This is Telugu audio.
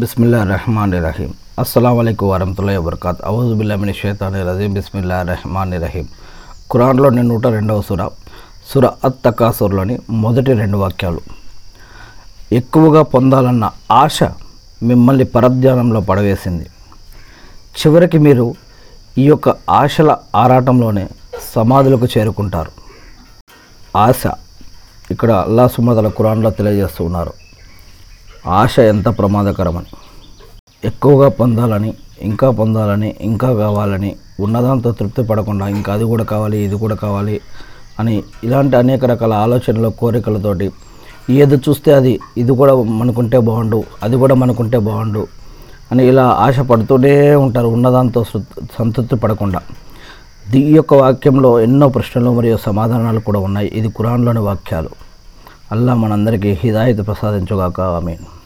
బిస్మిల్లా రెహమాన్ రహీం అస్సలం అయికు వరహతుల్లా వబర్కాత్. అవుజుబిల్లామిని షేతాని రజీం బిస్మిల్లా రెహమాన్ రహీం ఖురాన్లోని నూట రెండవ సుర సుర అత్ తకాసుర్లోని మొదటి రెండు వాక్యాలు. ఎక్కువగా పొందాలన్న ఆశ మిమ్మల్ని పరధ్యానంలో పడవేసింది. చివరికి మీరు ఈ యొక్క ఆశల ఆరాటంలోనే సమాధులకు చేరుకుంటారు. ఆశ ఇక్కడ అల్లా సుమతల ఖురాన్లో తెలియజేస్తున్నారు ఆశ ఎంత ప్రమాదకరమని. ఎక్కువగా పొందాలని ఇంకా పొందాలని ఇంకా కావాలని ఉన్నదాంతో తృప్తి పడకుండా ఇంకా అది కూడా కావాలి ఇది కూడా కావాలి అని ఇలాంటి అనేక రకాల ఆలోచనలు కోరికలతోటి ఏది చూస్తే అది ఇది కూడా మనకుంటే బాగుండు అది కూడా మనకుంటే బాగుండు అని ఇలా ఆశ పడుతూనే ఉంటారు ఉన్నదాంతో సంతృప్తి పడకుండా. దీ ఈ యొక్క వాక్యంలో ఎన్నో ప్రశ్నలు మరియు సమాధానాలు కూడా ఉన్నాయి. ఇది కురాన్లోని వాక్యాలు. అల్లా మనందరికీ హిదాయత్ ప్రసాదించుగాక. ఆమెను.